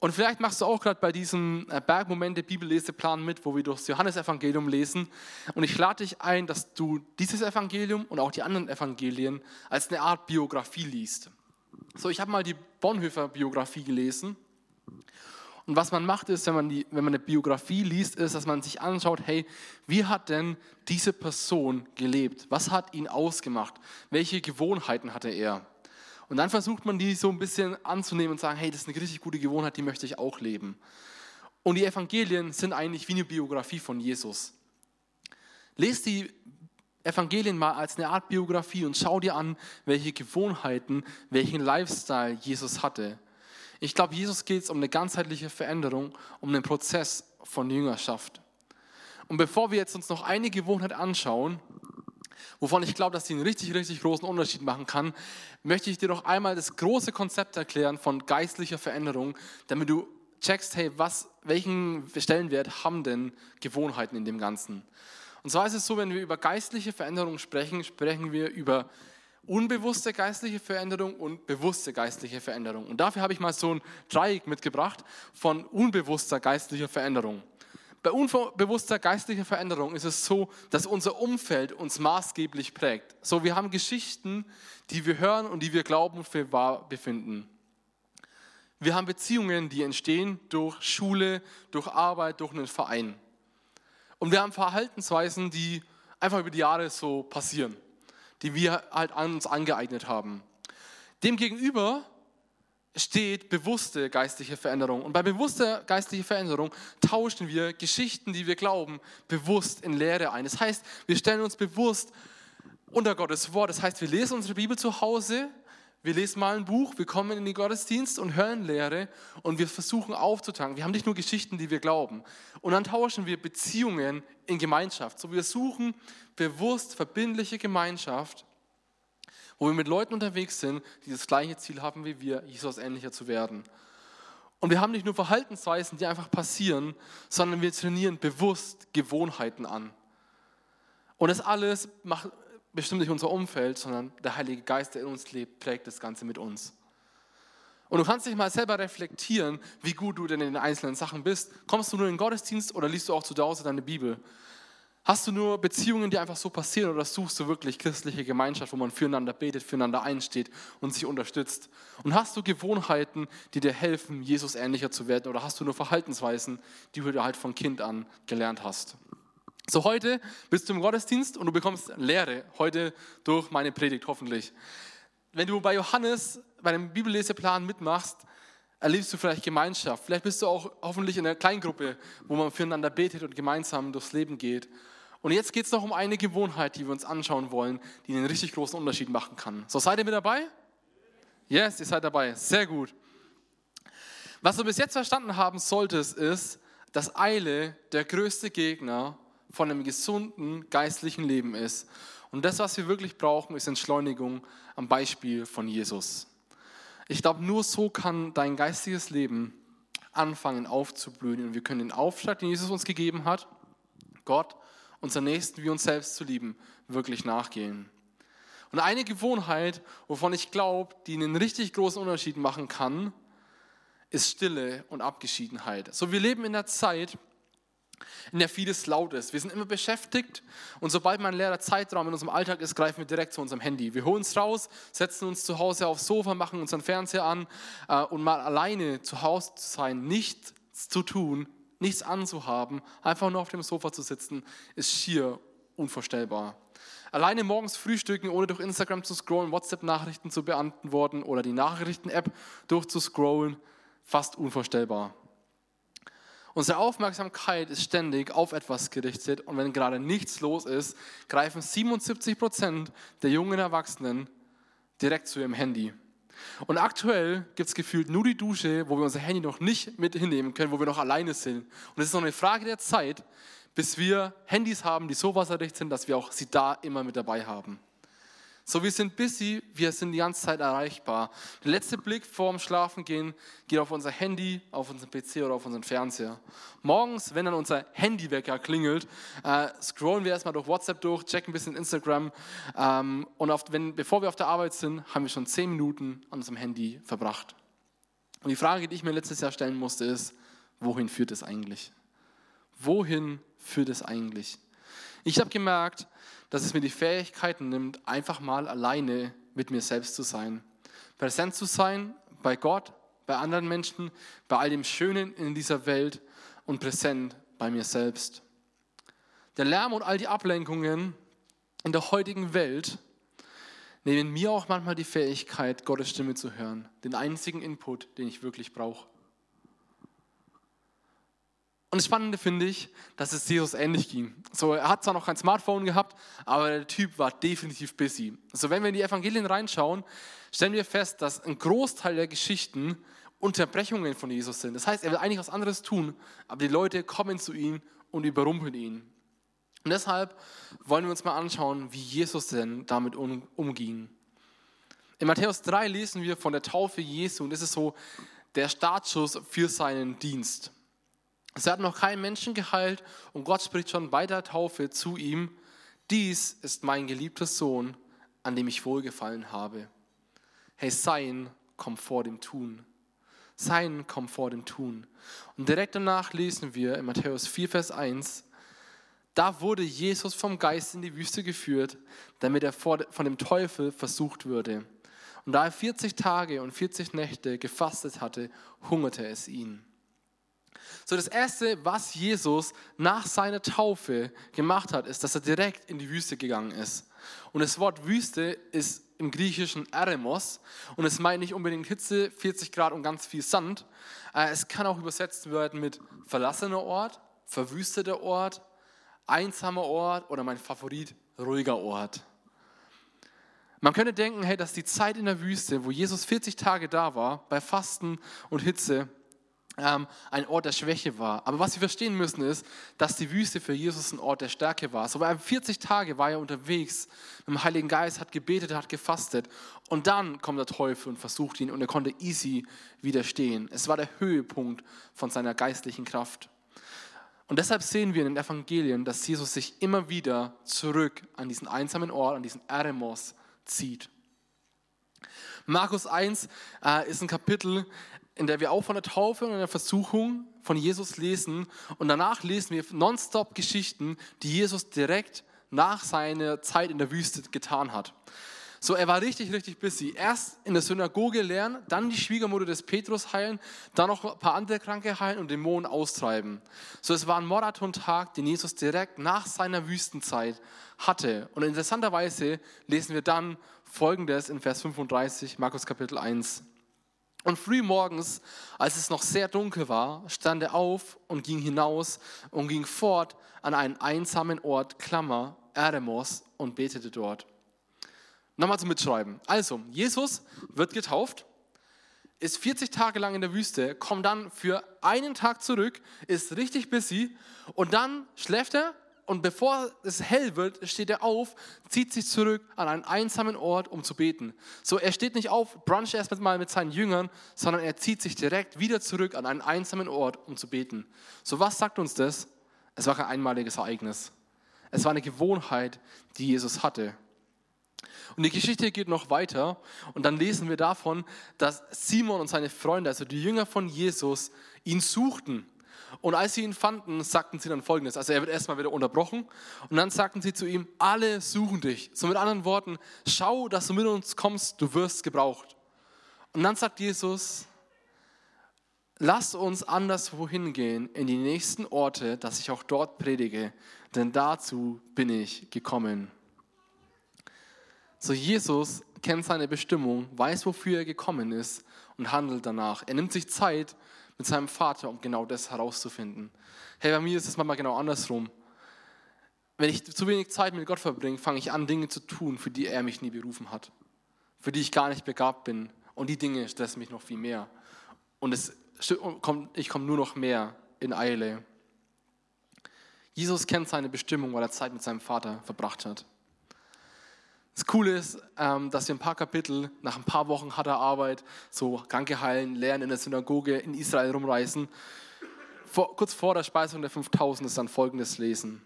Und vielleicht machst du auch gerade bei diesem äh, Bergmomente Bibelleseplan mit, wo wir durch das Johannesevangelium lesen. Und ich lade dich ein, dass du dieses Evangelium und auch die anderen Evangelien als eine Art Biografie liest. So, ich habe mal die Bonhoeffer Biografie gelesen. Und was man macht, ist, wenn man, die, wenn man eine Biografie liest, ist, dass man sich anschaut, hey, wie hat denn diese Person gelebt? Was hat ihn ausgemacht? Welche Gewohnheiten hatte er? Und dann versucht man die so ein bisschen anzunehmen und sagen, hey, das ist eine richtig gute Gewohnheit, die möchte ich auch leben. Und die Evangelien sind eigentlich wie eine Biografie von Jesus. Lest die Evangelien mal als eine Art Biografie und schau dir an, welche Gewohnheiten, welchen Lifestyle Jesus hatte. Ich glaube, Jesus geht es um eine ganzheitliche Veränderung, um einen Prozess von Jüngerschaft. Und bevor wir jetzt uns noch eine Gewohnheit anschauen, wovon ich glaube, dass sie einen richtig, richtig großen Unterschied machen kann, möchte ich dir noch einmal das große Konzept erklären von geistlicher Veränderung, damit du checkst, hey, was, welchen Stellenwert haben denn Gewohnheiten in dem Ganzen? Und zwar ist es so, wenn wir über geistliche Veränderung sprechen, sprechen wir über unbewusste geistliche Veränderung und bewusste geistliche Veränderung. Und dafür habe ich mal so ein Dreieck mitgebracht von unbewusster geistlicher Veränderung. Bei unbewusster geistlicher Veränderung ist es so, dass unser Umfeld uns maßgeblich prägt. So, wir haben Geschichten, die wir hören und die wir glauben und für wahr befinden. Wir haben Beziehungen, die entstehen durch Schule, durch Arbeit, durch einen Verein. Und wir haben Verhaltensweisen, die einfach über die Jahre so passieren, die wir halt an uns angeeignet haben. Demgegenüber steht bewusste geistliche Veränderung. Und bei bewusster geistlicher Veränderung tauschen wir Geschichten, die wir glauben, bewusst in Lehre ein. Das heißt, wir stellen uns bewusst unter Gottes Wort. Das heißt, wir lesen unsere Bibel zu Hause, wir lesen mal ein Buch, wir kommen in den Gottesdienst und hören Lehre und wir versuchen aufzutanken. Wir haben nicht nur Geschichten, die wir glauben. Und dann tauschen wir Beziehungen in Gemeinschaft. So wir suchen bewusst verbindliche Gemeinschaft wo wir mit Leuten unterwegs sind, die das gleiche Ziel haben wie wir, Jesus ähnlicher zu werden. Und wir haben nicht nur Verhaltensweisen, die einfach passieren, sondern wir trainieren bewusst Gewohnheiten an. Und das alles macht bestimmt nicht unser Umfeld, sondern der Heilige Geist, der in uns lebt, prägt das Ganze mit uns. Und du kannst dich mal selber reflektieren, wie gut du denn in den einzelnen Sachen bist. Kommst du nur in den Gottesdienst oder liest du auch zu Hause deine Bibel? Hast du nur Beziehungen, die einfach so passieren oder suchst du wirklich christliche Gemeinschaft, wo man füreinander betet, füreinander einsteht und sich unterstützt? Und hast du Gewohnheiten, die dir helfen, Jesus ähnlicher zu werden oder hast du nur Verhaltensweisen, die du halt von Kind an gelernt hast? So heute bist du im Gottesdienst und du bekommst Lehre, heute durch meine Predigt hoffentlich. Wenn du bei Johannes bei dem Bibelleseplan mitmachst, erlebst du vielleicht Gemeinschaft. Vielleicht bist du auch hoffentlich in einer Kleingruppe, wo man füreinander betet und gemeinsam durchs Leben geht. Und jetzt geht es noch um eine Gewohnheit, die wir uns anschauen wollen, die einen richtig großen Unterschied machen kann. So, seid ihr mit dabei? Yes, ihr seid dabei. Sehr gut. Was du bis jetzt verstanden haben solltest, ist, dass Eile der größte Gegner von einem gesunden geistlichen Leben ist. Und das, was wir wirklich brauchen, ist Entschleunigung am Beispiel von Jesus. Ich glaube, nur so kann dein geistiges Leben anfangen aufzublühen und wir können den Auftrag, den Jesus uns gegeben hat, Gott, unseren Nächsten wie uns selbst zu lieben, wirklich nachgehen. Und eine Gewohnheit, wovon ich glaube, die einen richtig großen Unterschied machen kann, ist Stille und Abgeschiedenheit. So, wir leben in einer Zeit, in der vieles laut ist. Wir sind immer beschäftigt und sobald mein leerer Zeitraum in unserem Alltag ist, greifen wir direkt zu unserem Handy. Wir holen es raus, setzen uns zu Hause aufs Sofa, machen unseren Fernseher an äh, und mal alleine zu Hause zu sein, nichts zu tun, nichts anzuhaben, einfach nur auf dem Sofa zu sitzen, ist schier unvorstellbar. Alleine morgens frühstücken, ohne durch Instagram zu scrollen, WhatsApp-Nachrichten zu beantworten oder die Nachrichten-App durchzuscrollen, fast unvorstellbar. Unsere Aufmerksamkeit ist ständig auf etwas gerichtet und wenn gerade nichts los ist, greifen 77 Prozent der jungen Erwachsenen direkt zu ihrem Handy. Und aktuell gibt es gefühlt nur die Dusche, wo wir unser Handy noch nicht mit hinnehmen können, wo wir noch alleine sind. Und es ist noch eine Frage der Zeit, bis wir Handys haben, die so wasserdicht sind, dass wir auch sie da immer mit dabei haben. So, wir sind busy, wir sind die ganze Zeit erreichbar. Der letzte Blick vorm Schlafengehen geht auf unser Handy, auf unseren PC oder auf unseren Fernseher. Morgens, wenn dann unser Handywecker klingelt, äh, scrollen wir erstmal durch WhatsApp durch, checken ein bisschen Instagram ähm, und auf, wenn, bevor wir auf der Arbeit sind, haben wir schon zehn Minuten an unserem Handy verbracht. Und die Frage, die ich mir letztes Jahr stellen musste, ist, wohin führt es eigentlich? Wohin führt es eigentlich? Ich habe gemerkt, dass es mir die Fähigkeit nimmt, einfach mal alleine mit mir selbst zu sein. Präsent zu sein bei Gott, bei anderen Menschen, bei all dem Schönen in dieser Welt und präsent bei mir selbst. Der Lärm und all die Ablenkungen in der heutigen Welt nehmen mir auch manchmal die Fähigkeit, Gottes Stimme zu hören, den einzigen Input, den ich wirklich brauche. Und das Spannende finde ich, dass es Jesus ähnlich ging. So, er hat zwar noch kein Smartphone gehabt, aber der Typ war definitiv busy. So, wenn wir in die Evangelien reinschauen, stellen wir fest, dass ein Großteil der Geschichten Unterbrechungen von Jesus sind. Das heißt, er will eigentlich was anderes tun, aber die Leute kommen zu ihm und überrumpeln ihn. Und deshalb wollen wir uns mal anschauen, wie Jesus denn damit umging. In Matthäus 3 lesen wir von der Taufe Jesu und das ist so der Startschuss für seinen Dienst. Es hat noch keinen Menschen geheilt und Gott spricht schon bei der Taufe zu ihm, dies ist mein geliebter Sohn, an dem ich wohlgefallen habe. Hey, sein kommt vor dem Tun. Sein kommt vor dem Tun. Und direkt danach lesen wir in Matthäus 4, Vers 1, da wurde Jesus vom Geist in die Wüste geführt, damit er von dem Teufel versucht würde. Und da er 40 Tage und 40 Nächte gefastet hatte, hungerte es ihn. So, das erste, was Jesus nach seiner Taufe gemacht hat, ist, dass er direkt in die Wüste gegangen ist. Und das Wort Wüste ist im Griechischen Eremos und es meint nicht unbedingt Hitze, 40 Grad und ganz viel Sand. Äh, es kann auch übersetzt werden mit verlassener Ort, verwüsteter Ort, einsamer Ort oder mein Favorit, ruhiger Ort. Man könnte denken, hey, dass die Zeit in der Wüste, wo Jesus 40 Tage da war, bei Fasten und Hitze, ein Ort der Schwäche war. Aber was wir verstehen müssen ist, dass die Wüste für Jesus ein Ort der Stärke war. So bei 40 Tage war er unterwegs mit dem Heiligen Geist, hat gebetet, hat gefastet und dann kommt der Teufel und versucht ihn und er konnte easy widerstehen. Es war der Höhepunkt von seiner geistlichen Kraft. Und deshalb sehen wir in den Evangelien, dass Jesus sich immer wieder zurück an diesen einsamen Ort, an diesen Eremos zieht. Markus 1 äh, ist ein Kapitel, in der wir auch von der Taufe und der Versuchung von Jesus lesen. Und danach lesen wir nonstop Geschichten, die Jesus direkt nach seiner Zeit in der Wüste getan hat. So, er war richtig, richtig busy. Erst in der Synagoge lernen, dann die Schwiegermutter des Petrus heilen, dann noch ein paar andere Kranke heilen und Dämonen austreiben. So, es war ein Marathontag, den Jesus direkt nach seiner Wüstenzeit hatte. Und interessanterweise lesen wir dann Folgendes in Vers 35, Markus Kapitel 1. Und früh morgens, als es noch sehr dunkel war, stand er auf und ging hinaus und ging fort an einen einsamen Ort, Klammer, Eremos, und betete dort. Nochmal zum Mitschreiben. Also, Jesus wird getauft, ist 40 Tage lang in der Wüste, kommt dann für einen Tag zurück, ist richtig busy und dann schläft er und bevor es hell wird, steht er auf, zieht sich zurück an einen einsamen Ort, um zu beten. So, er steht nicht auf, brunch erst mal mit seinen Jüngern, sondern er zieht sich direkt wieder zurück an einen einsamen Ort, um zu beten. So, was sagt uns das? Es war kein einmaliges Ereignis. Es war eine Gewohnheit, die Jesus hatte. Und die Geschichte geht noch weiter und dann lesen wir davon, dass Simon und seine Freunde, also die Jünger von Jesus, ihn suchten und als sie ihn fanden, sagten sie dann folgendes. Also er wird erstmal wieder unterbrochen und dann sagten sie zu ihm, alle suchen dich. So mit anderen Worten, schau, dass du mit uns kommst, du wirst gebraucht. Und dann sagt Jesus, lass uns anderswo hingehen, in die nächsten Orte, dass ich auch dort predige, denn dazu bin ich gekommen. So Jesus kennt seine Bestimmung, weiß, wofür er gekommen ist und handelt danach. Er nimmt sich Zeit mit seinem Vater, um genau das herauszufinden. Hey, bei mir ist es manchmal genau andersrum. Wenn ich zu wenig Zeit mit Gott verbringe, fange ich an, Dinge zu tun, für die er mich nie berufen hat, für die ich gar nicht begabt bin. Und die Dinge stressen mich noch viel mehr. Und es ich komme nur noch mehr in Eile. Jesus kennt seine Bestimmung, weil er Zeit mit seinem Vater verbracht hat. Das Coole ist, ähm, dass wir ein paar Kapitel, nach ein paar Wochen harter Arbeit, so Kranke heilen, Lernen in der Synagoge in Israel rumreisen, vor, kurz vor der Speisung der 5000 ist dann folgendes lesen.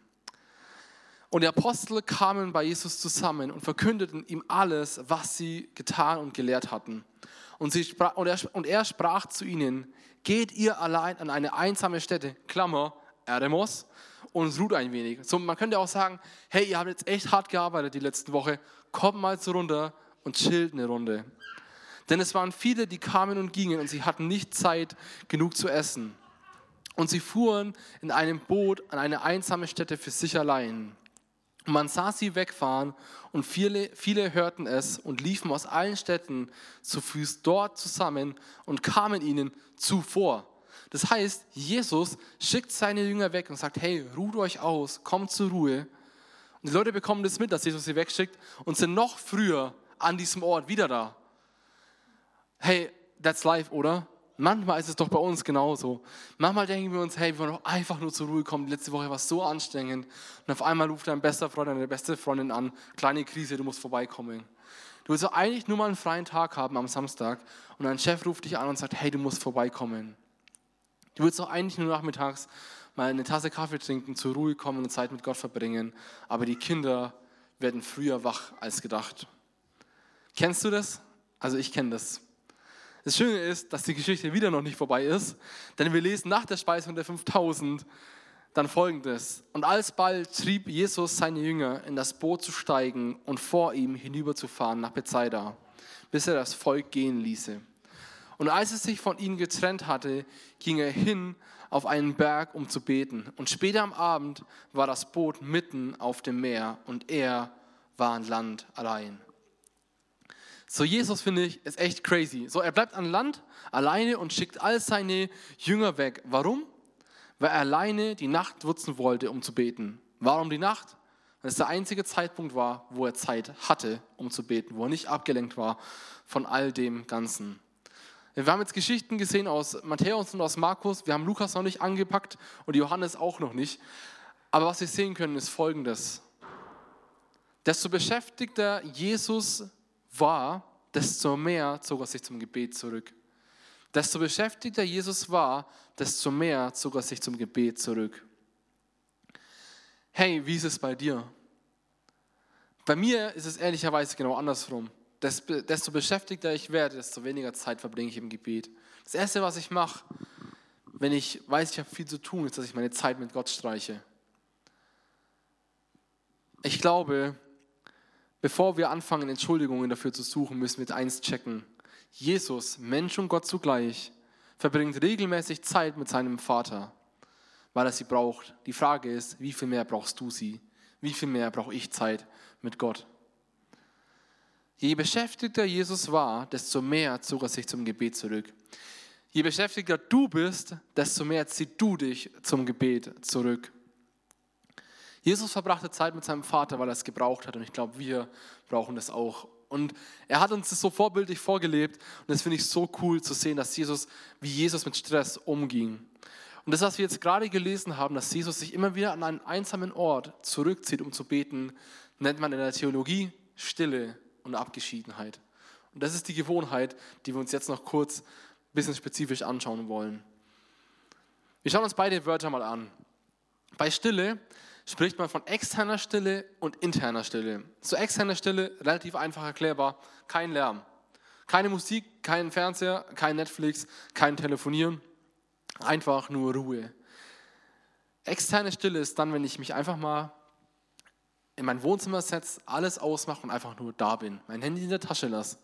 Und die Apostel kamen bei Jesus zusammen und verkündeten ihm alles, was sie getan und gelehrt hatten. Und, sie sprach, und, er, und er sprach zu ihnen, geht ihr allein an eine einsame Stätte, Klammer, Eremos, und ruht ein wenig. So, man könnte auch sagen, hey, ihr habt jetzt echt hart gearbeitet die letzten Woche, kommt mal so runter und chillt eine Runde. Denn es waren viele, die kamen und gingen und sie hatten nicht Zeit genug zu essen. Und sie fuhren in einem Boot an eine einsame Stätte für sich allein. Und man sah sie wegfahren und viele, viele hörten es und liefen aus allen Städten zu Fuß dort zusammen und kamen ihnen zuvor. Das heißt, Jesus schickt seine Jünger weg und sagt, hey, ruht euch aus, kommt zur Ruhe. Und die Leute bekommen das mit, dass Jesus sie wegschickt und sind noch früher an diesem Ort wieder da. Hey, that's life, oder? Manchmal ist es doch bei uns genauso. Manchmal denken wir uns, hey, wir wollen doch einfach nur zur Ruhe kommen. Die letzte Woche war so anstrengend. Und auf einmal ruft dein bester Freund deine beste Freundin an. Kleine Krise, du musst vorbeikommen. Du willst doch eigentlich nur mal einen freien Tag haben am Samstag. Und dein Chef ruft dich an und sagt, hey, du musst vorbeikommen. Du willst doch eigentlich nur nachmittags mal eine Tasse Kaffee trinken, zur Ruhe kommen und Zeit mit Gott verbringen. Aber die Kinder werden früher wach als gedacht. Kennst du das? Also ich kenne das. Das Schöne ist, dass die Geschichte wieder noch nicht vorbei ist, denn wir lesen nach der Speisung der 5000 dann folgendes. Und alsbald trieb Jesus seine Jünger, in das Boot zu steigen und vor ihm hinüberzufahren nach Bethsaida, bis er das Volk gehen ließe. Und als er sich von ihnen getrennt hatte, ging er hin auf einen Berg, um zu beten. Und später am Abend war das Boot mitten auf dem Meer und er war an Land allein. So, Jesus finde ich, ist echt crazy. So, er bleibt an Land alleine und schickt all seine Jünger weg. Warum? Weil er alleine die Nacht nutzen wollte, um zu beten. Warum die Nacht? Weil es der einzige Zeitpunkt war, wo er Zeit hatte, um zu beten, wo er nicht abgelenkt war von all dem Ganzen. Wir haben jetzt Geschichten gesehen aus Matthäus und aus Markus. Wir haben Lukas noch nicht angepackt und Johannes auch noch nicht. Aber was wir sehen können, ist Folgendes. Desto beschäftigter Jesus war, desto mehr zog er sich zum Gebet zurück. Desto beschäftigter Jesus war, desto mehr zog er sich zum Gebet zurück. Hey, wie ist es bei dir? Bei mir ist es ehrlicherweise genau andersrum desto beschäftigter ich werde, desto weniger Zeit verbringe ich im Gebet. Das Erste, was ich mache, wenn ich weiß, ich habe viel zu tun, ist, dass ich meine Zeit mit Gott streiche. Ich glaube, bevor wir anfangen, Entschuldigungen dafür zu suchen, müssen wir eins checken. Jesus, Mensch und Gott zugleich, verbringt regelmäßig Zeit mit seinem Vater, weil er sie braucht. Die Frage ist, wie viel mehr brauchst du sie? Wie viel mehr brauche ich Zeit mit Gott? Je beschäftigter Jesus war, desto mehr zog er sich zum Gebet zurück. Je beschäftigter du bist, desto mehr ziehst du dich zum Gebet zurück. Jesus verbrachte Zeit mit seinem Vater, weil er es gebraucht hat. Und ich glaube, wir brauchen das auch. Und er hat uns das so vorbildlich vorgelebt. Und das finde ich so cool zu sehen, dass Jesus, wie Jesus mit Stress umging. Und das, was wir jetzt gerade gelesen haben, dass Jesus sich immer wieder an einen einsamen Ort zurückzieht, um zu beten, nennt man in der Theologie Stille und Abgeschiedenheit. Und das ist die Gewohnheit, die wir uns jetzt noch kurz ein bisschen spezifisch anschauen wollen. Wir schauen uns beide Wörter mal an. Bei Stille spricht man von externer Stille und interner Stille. So externer Stille, relativ einfach erklärbar, kein Lärm. Keine Musik, kein Fernseher, kein Netflix, kein Telefonieren, einfach nur Ruhe. Externe Stille ist dann, wenn ich mich einfach mal in mein Wohnzimmer setze, alles ausmache und einfach nur da bin, mein Handy in der Tasche lasse.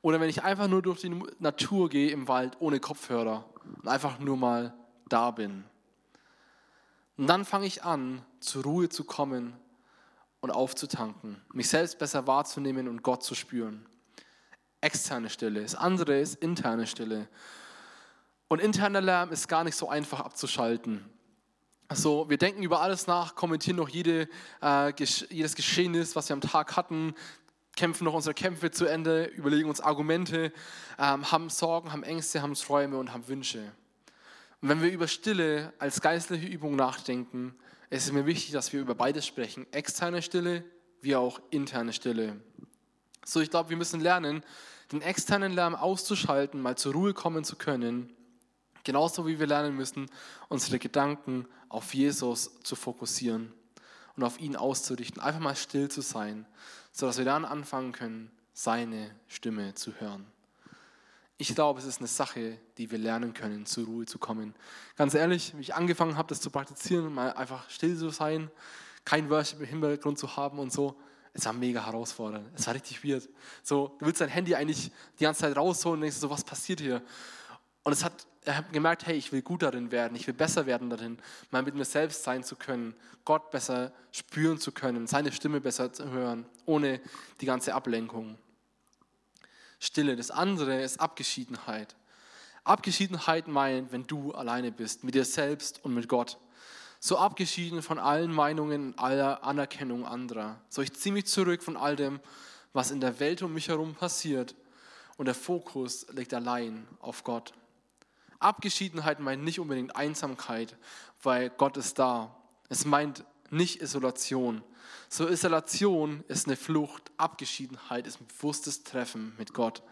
Oder wenn ich einfach nur durch die Natur gehe im Wald ohne Kopfhörer und einfach nur mal da bin. Und dann fange ich an, zur Ruhe zu kommen und aufzutanken, mich selbst besser wahrzunehmen und Gott zu spüren. Externe Stille. Das andere ist interne Stille. Und interner Lärm ist gar nicht so einfach abzuschalten. Also wir denken über alles nach, kommentieren noch jede, äh, jedes Geschehnis, was wir am Tag hatten, kämpfen noch unsere Kämpfe zu Ende, überlegen uns Argumente, ähm, haben Sorgen, haben Ängste, haben Träume und haben Wünsche. Und wenn wir über Stille als geistliche Übung nachdenken, ist es mir wichtig, dass wir über beides sprechen, externe Stille wie auch interne Stille. So, ich glaube, wir müssen lernen, den externen Lärm auszuschalten, mal zur Ruhe kommen zu können Genauso wie wir lernen müssen, unsere Gedanken auf Jesus zu fokussieren und auf ihn auszurichten. Einfach mal still zu sein, sodass wir dann anfangen können, seine Stimme zu hören. Ich glaube, es ist eine Sache, die wir lernen können, zur Ruhe zu kommen. Ganz ehrlich, wie ich angefangen habe, das zu praktizieren, mal einfach still zu sein, kein Worship im Hintergrund zu haben und so, es war mega herausfordernd. Es war richtig weird. So, du willst dein Handy eigentlich die ganze Zeit rausholen und denkst so, was passiert hier? Und es hat, habe gemerkt, hey, ich will gut darin werden, ich will besser werden darin, mal mit mir selbst sein zu können, Gott besser spüren zu können, seine Stimme besser zu hören, ohne die ganze Ablenkung. Stille. Das andere ist Abgeschiedenheit. Abgeschiedenheit meint, wenn du alleine bist, mit dir selbst und mit Gott. So abgeschieden von allen Meinungen aller Anerkennung anderer. So ich ziehe mich zurück von all dem, was in der Welt um mich herum passiert. Und der Fokus liegt allein auf Gott. Abgeschiedenheit meint nicht unbedingt Einsamkeit, weil Gott ist da. Es meint nicht Isolation. So Isolation ist eine Flucht, Abgeschiedenheit ist ein bewusstes Treffen mit Gott.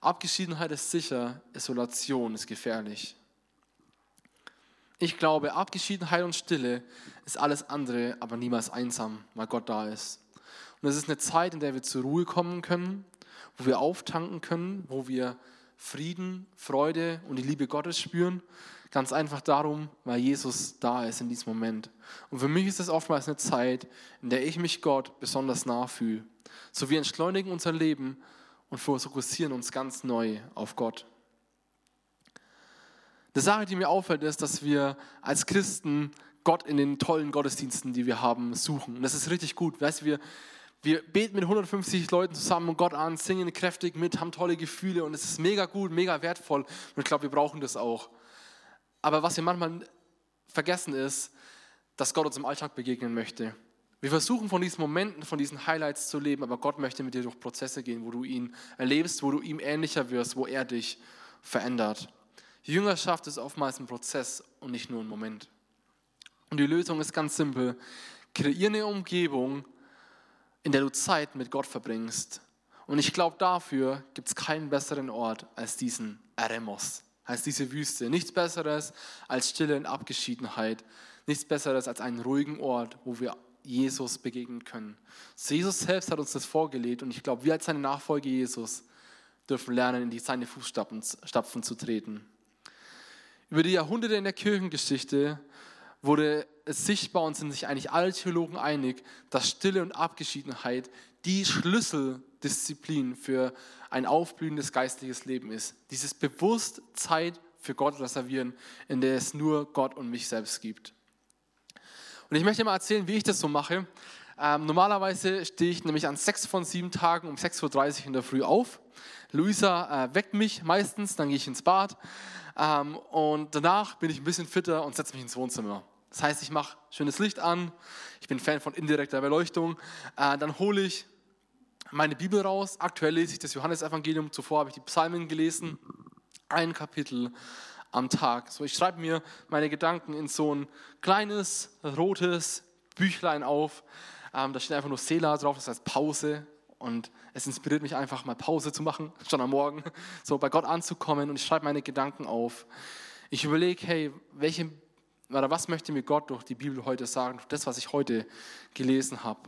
Abgeschiedenheit ist sicher, Isolation ist gefährlich. Ich glaube, Abgeschiedenheit und Stille ist alles andere, aber niemals einsam, weil Gott da ist. Und es ist eine Zeit, in der wir zur Ruhe kommen können, wo wir auftanken können, wo wir Frieden, Freude und die Liebe Gottes spüren. Ganz einfach darum, weil Jesus da ist in diesem Moment. Und für mich ist es oftmals eine Zeit, in der ich mich Gott besonders nah fühle. So wir entschleunigen unser Leben und fokussieren uns ganz neu auf Gott. Die Sache, die mir auffällt, ist, dass wir als Christen Gott in den tollen Gottesdiensten, die wir haben, suchen. Und das ist richtig gut. Weißt, wir, wir beten mit 150 Leuten zusammen Gott an, singen kräftig mit, haben tolle Gefühle und es ist mega gut, mega wertvoll. Und ich glaube, wir brauchen das auch. Aber was wir manchmal vergessen ist, dass Gott uns im Alltag begegnen möchte. Wir versuchen von diesen Momenten, von diesen Highlights zu leben, aber Gott möchte mit dir durch Prozesse gehen, wo du ihn erlebst, wo du ihm ähnlicher wirst, wo er dich verändert. Jüngerschaft ist oftmals ein Prozess und nicht nur ein Moment. Und die Lösung ist ganz simpel. Kreiere eine Umgebung, in der du Zeit mit Gott verbringst. Und ich glaube, dafür gibt es keinen besseren Ort als diesen Eremos, als diese Wüste. Nichts Besseres als Stille und Abgeschiedenheit. Nichts Besseres als einen ruhigen Ort, wo wir Jesus begegnen können. So Jesus selbst hat uns das vorgelegt und ich glaube, wir als seine Nachfolge Jesus dürfen lernen, in die, seine Fußstapfen zu treten. Über die Jahrhunderte in der Kirchengeschichte wurde es sichtbar und sind sich eigentlich alle Theologen einig, dass Stille und Abgeschiedenheit die Schlüsseldisziplin für ein aufblühendes geistliches Leben ist. Dieses bewusst Zeit für Gott reservieren, in der es nur Gott und mich selbst gibt. Und ich möchte mal erzählen, wie ich das so mache. Ähm, normalerweise stehe ich nämlich an sechs von sieben Tagen um 6.30 Uhr in der Früh auf. Luisa äh, weckt mich meistens, dann gehe ich ins Bad ähm, und danach bin ich ein bisschen fitter und setze mich ins Wohnzimmer. Das heißt, ich mache schönes Licht an, ich bin Fan von indirekter Beleuchtung, äh, dann hole ich meine Bibel raus. Aktuell lese ich das Johannesevangelium, zuvor habe ich die Psalmen gelesen, ein Kapitel am Tag. So, ich schreibe mir meine Gedanken in so ein kleines rotes Büchlein auf. Ähm, da steht einfach nur Sela drauf, das heißt Pause. Und es inspiriert mich einfach mal Pause zu machen, *laughs* schon am Morgen, so bei Gott anzukommen. Und ich schreibe meine Gedanken auf. Ich überlege, hey, welche, oder was möchte mir Gott durch die Bibel heute sagen, durch das, was ich heute gelesen habe.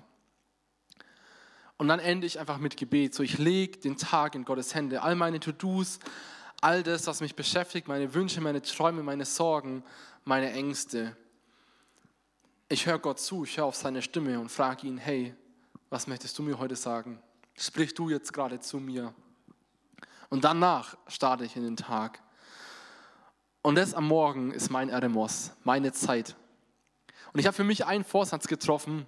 Und dann ende ich einfach mit Gebet. So, ich lege den Tag in Gottes Hände. All meine To-Dos, all das, was mich beschäftigt, meine Wünsche, meine Träume, meine Sorgen, meine Ängste. Ich höre Gott zu, ich höre auf seine Stimme und frage ihn, hey, was möchtest du mir heute sagen? Sprich du jetzt gerade zu mir. Und danach starte ich in den Tag. Und das am Morgen ist mein Eremos, meine Zeit. Und ich habe für mich einen Vorsatz getroffen,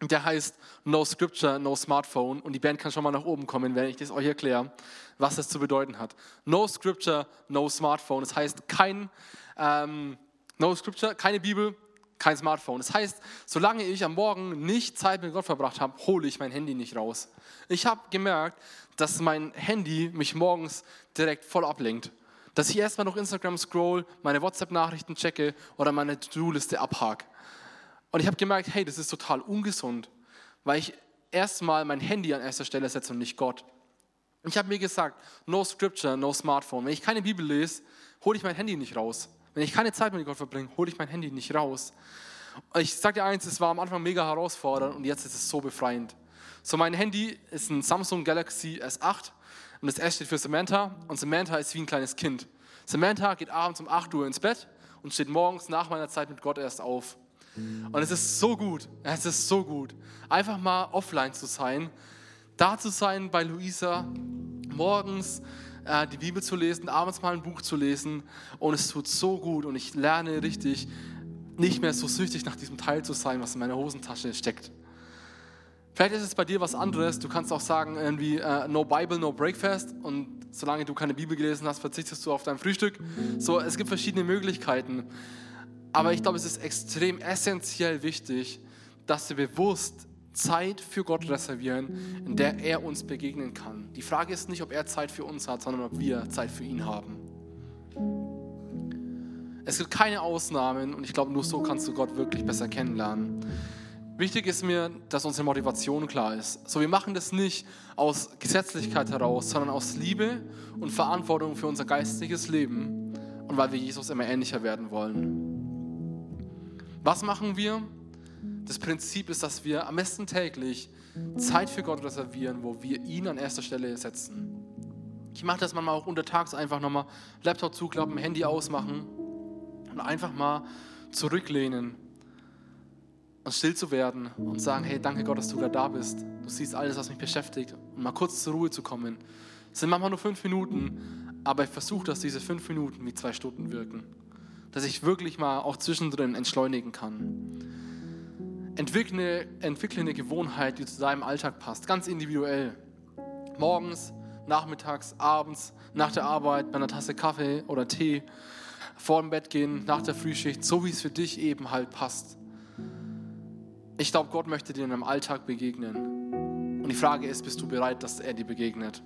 der heißt No Scripture, No Smartphone. Und die Band kann schon mal nach oben kommen, wenn ich das euch erkläre, was das zu bedeuten hat. No Scripture, No Smartphone. Das heißt kein ähm, No Scripture, keine Bibel, kein Smartphone. Das heißt, solange ich am Morgen nicht Zeit mit Gott verbracht habe, hole ich mein Handy nicht raus. Ich habe gemerkt, dass mein Handy mich morgens direkt voll ablenkt. Dass ich erstmal noch Instagram scroll, meine WhatsApp-Nachrichten checke oder meine To-Do-Liste abhake. Und ich habe gemerkt, hey, das ist total ungesund, weil ich erstmal mein Handy an erster Stelle setze und nicht Gott. Ich habe mir gesagt, no scripture, no smartphone. Wenn ich keine Bibel lese, hole ich mein Handy nicht raus. Wenn ich keine Zeit mit Gott verbringe, hole ich mein Handy nicht raus. Und ich sage dir eins, es war am Anfang mega herausfordernd und jetzt ist es so befreiend. So, mein Handy ist ein Samsung Galaxy S8 und das S steht für Samantha. Und Samantha ist wie ein kleines Kind. Samantha geht abends um 8 Uhr ins Bett und steht morgens nach meiner Zeit mit Gott erst auf. Und es ist so gut, es ist so gut, einfach mal offline zu sein, da zu sein bei Luisa, morgens äh, die Bibel zu lesen, abends mal ein Buch zu lesen. Und es tut so gut. Und ich lerne richtig, nicht mehr so süchtig nach diesem Teil zu sein, was in meiner Hosentasche steckt. Vielleicht ist es bei dir was anderes. Du kannst auch sagen, irgendwie uh, No Bible, No Breakfast. Und solange du keine Bibel gelesen hast, verzichtest du auf dein Frühstück. So, es gibt verschiedene Möglichkeiten. Aber ich glaube, es ist extrem essentiell wichtig, dass wir bewusst Zeit für Gott reservieren, in der er uns begegnen kann. Die Frage ist nicht, ob er Zeit für uns hat, sondern ob wir Zeit für ihn haben. Es gibt keine Ausnahmen und ich glaube, nur so kannst du Gott wirklich besser kennenlernen. Wichtig ist mir, dass unsere Motivation klar ist. So, wir machen das nicht aus Gesetzlichkeit heraus, sondern aus Liebe und Verantwortung für unser geistiges Leben und weil wir Jesus immer ähnlicher werden wollen. Was machen wir? Das Prinzip ist, dass wir am besten täglich Zeit für Gott reservieren, wo wir ihn an erster Stelle setzen. Ich mache das manchmal auch untertags einfach nochmal Laptop zuklappen, Handy ausmachen und einfach mal zurücklehnen und still zu werden und sagen, hey, danke Gott, dass du gerade da bist. Du siehst alles, was mich beschäftigt und mal kurz zur Ruhe zu kommen. Es sind manchmal nur fünf Minuten, aber ich versuche, dass diese fünf Minuten wie zwei Stunden wirken dass ich wirklich mal auch zwischendrin entschleunigen kann. Entwickle, entwickle eine Gewohnheit, die zu deinem Alltag passt, ganz individuell. Morgens, nachmittags, abends, nach der Arbeit, bei einer Tasse Kaffee oder Tee, vor dem Bett gehen, nach der Frühschicht, so wie es für dich eben halt passt. Ich glaube, Gott möchte dir in deinem Alltag begegnen. Und die Frage ist, bist du bereit, dass er dir begegnet?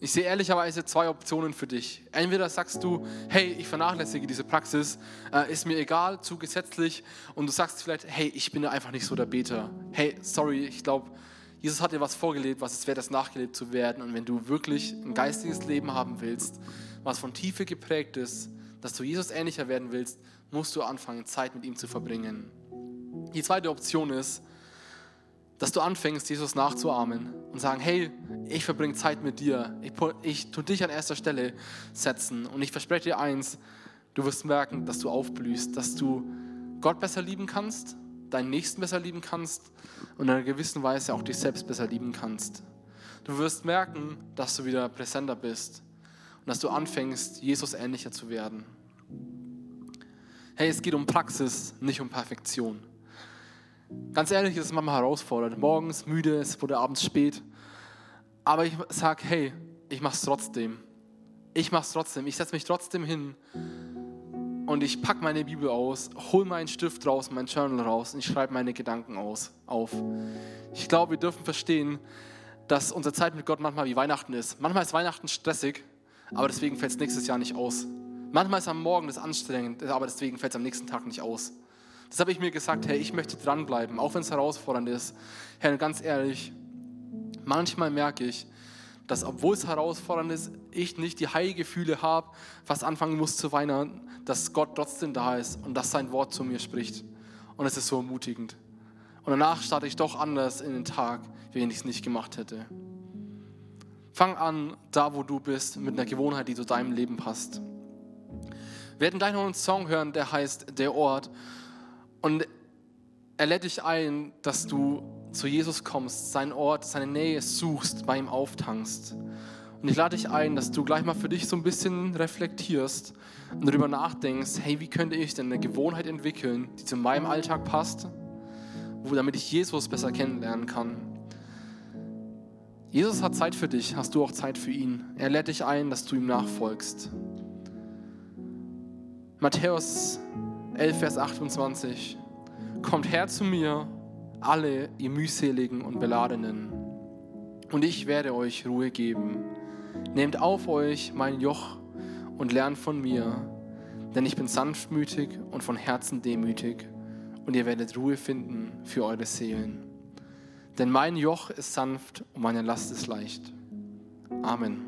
Ich sehe ehrlicherweise zwei Optionen für dich. Entweder sagst du, hey, ich vernachlässige diese Praxis, äh, ist mir egal, zu gesetzlich, und du sagst vielleicht, hey, ich bin einfach nicht so der Beter. Hey, sorry, ich glaube, Jesus hat dir was vorgelebt, was es wert ist, nachgelebt zu werden. Und wenn du wirklich ein geistiges Leben haben willst, was von Tiefe geprägt ist, dass du Jesus ähnlicher werden willst, musst du anfangen, Zeit mit ihm zu verbringen. Die zweite Option ist, dass du anfängst, Jesus nachzuahmen und sagen, hey, ich verbringe Zeit mit dir. Ich, ich tue dich an erster Stelle setzen. Und ich verspreche dir eins, du wirst merken, dass du aufblühst, dass du Gott besser lieben kannst, deinen Nächsten besser lieben kannst und in einer gewissen Weise auch dich selbst besser lieben kannst. Du wirst merken, dass du wieder präsenter bist und dass du anfängst, Jesus ähnlicher zu werden. Hey, es geht um Praxis, nicht um Perfektion. Ganz ehrlich, es ist manchmal herausfordernd. Morgens müde, es wurde abends spät. Aber ich sage, hey, ich mache es trotzdem. Ich mache es trotzdem. Ich setze mich trotzdem hin und ich packe meine Bibel aus, hole meinen Stift raus, mein Journal raus und ich schreibe meine Gedanken aus, auf. Ich glaube, wir dürfen verstehen, dass unsere Zeit mit Gott manchmal wie Weihnachten ist. Manchmal ist Weihnachten stressig, aber deswegen fällt es nächstes Jahr nicht aus. Manchmal ist am Morgen das anstrengend, aber deswegen fällt es am nächsten Tag nicht aus. Das habe ich mir gesagt, hey, ich möchte dranbleiben, auch wenn es herausfordernd ist. Herr, ganz ehrlich, manchmal merke ich, dass obwohl es herausfordernd ist, ich nicht die Heilgefühle habe, fast anfangen muss zu weinen, dass Gott trotzdem da ist und dass sein Wort zu mir spricht. Und es ist so ermutigend. Und danach starte ich doch anders in den Tag, wenn ich es nicht gemacht hätte. Fang an, da wo du bist, mit einer Gewohnheit, die zu deinem Leben passt. Wir werden gleich noch einen Song hören, der heißt Der Ort. Und er lädt dich ein, dass du zu Jesus kommst, seinen Ort, seine Nähe suchst, bei ihm auftankst. Und ich lade dich ein, dass du gleich mal für dich so ein bisschen reflektierst und darüber nachdenkst, hey, wie könnte ich denn eine Gewohnheit entwickeln, die zu meinem Alltag passt, wo, damit ich Jesus besser kennenlernen kann. Jesus hat Zeit für dich, hast du auch Zeit für ihn. Er lädt dich ein, dass du ihm nachfolgst. Matthäus 11, Vers 28. Kommt her zu mir, alle ihr mühseligen und beladenen, und ich werde euch Ruhe geben. Nehmt auf euch mein Joch und lernt von mir, denn ich bin sanftmütig und von Herzen demütig, und ihr werdet Ruhe finden für eure Seelen. Denn mein Joch ist sanft und meine Last ist leicht. Amen.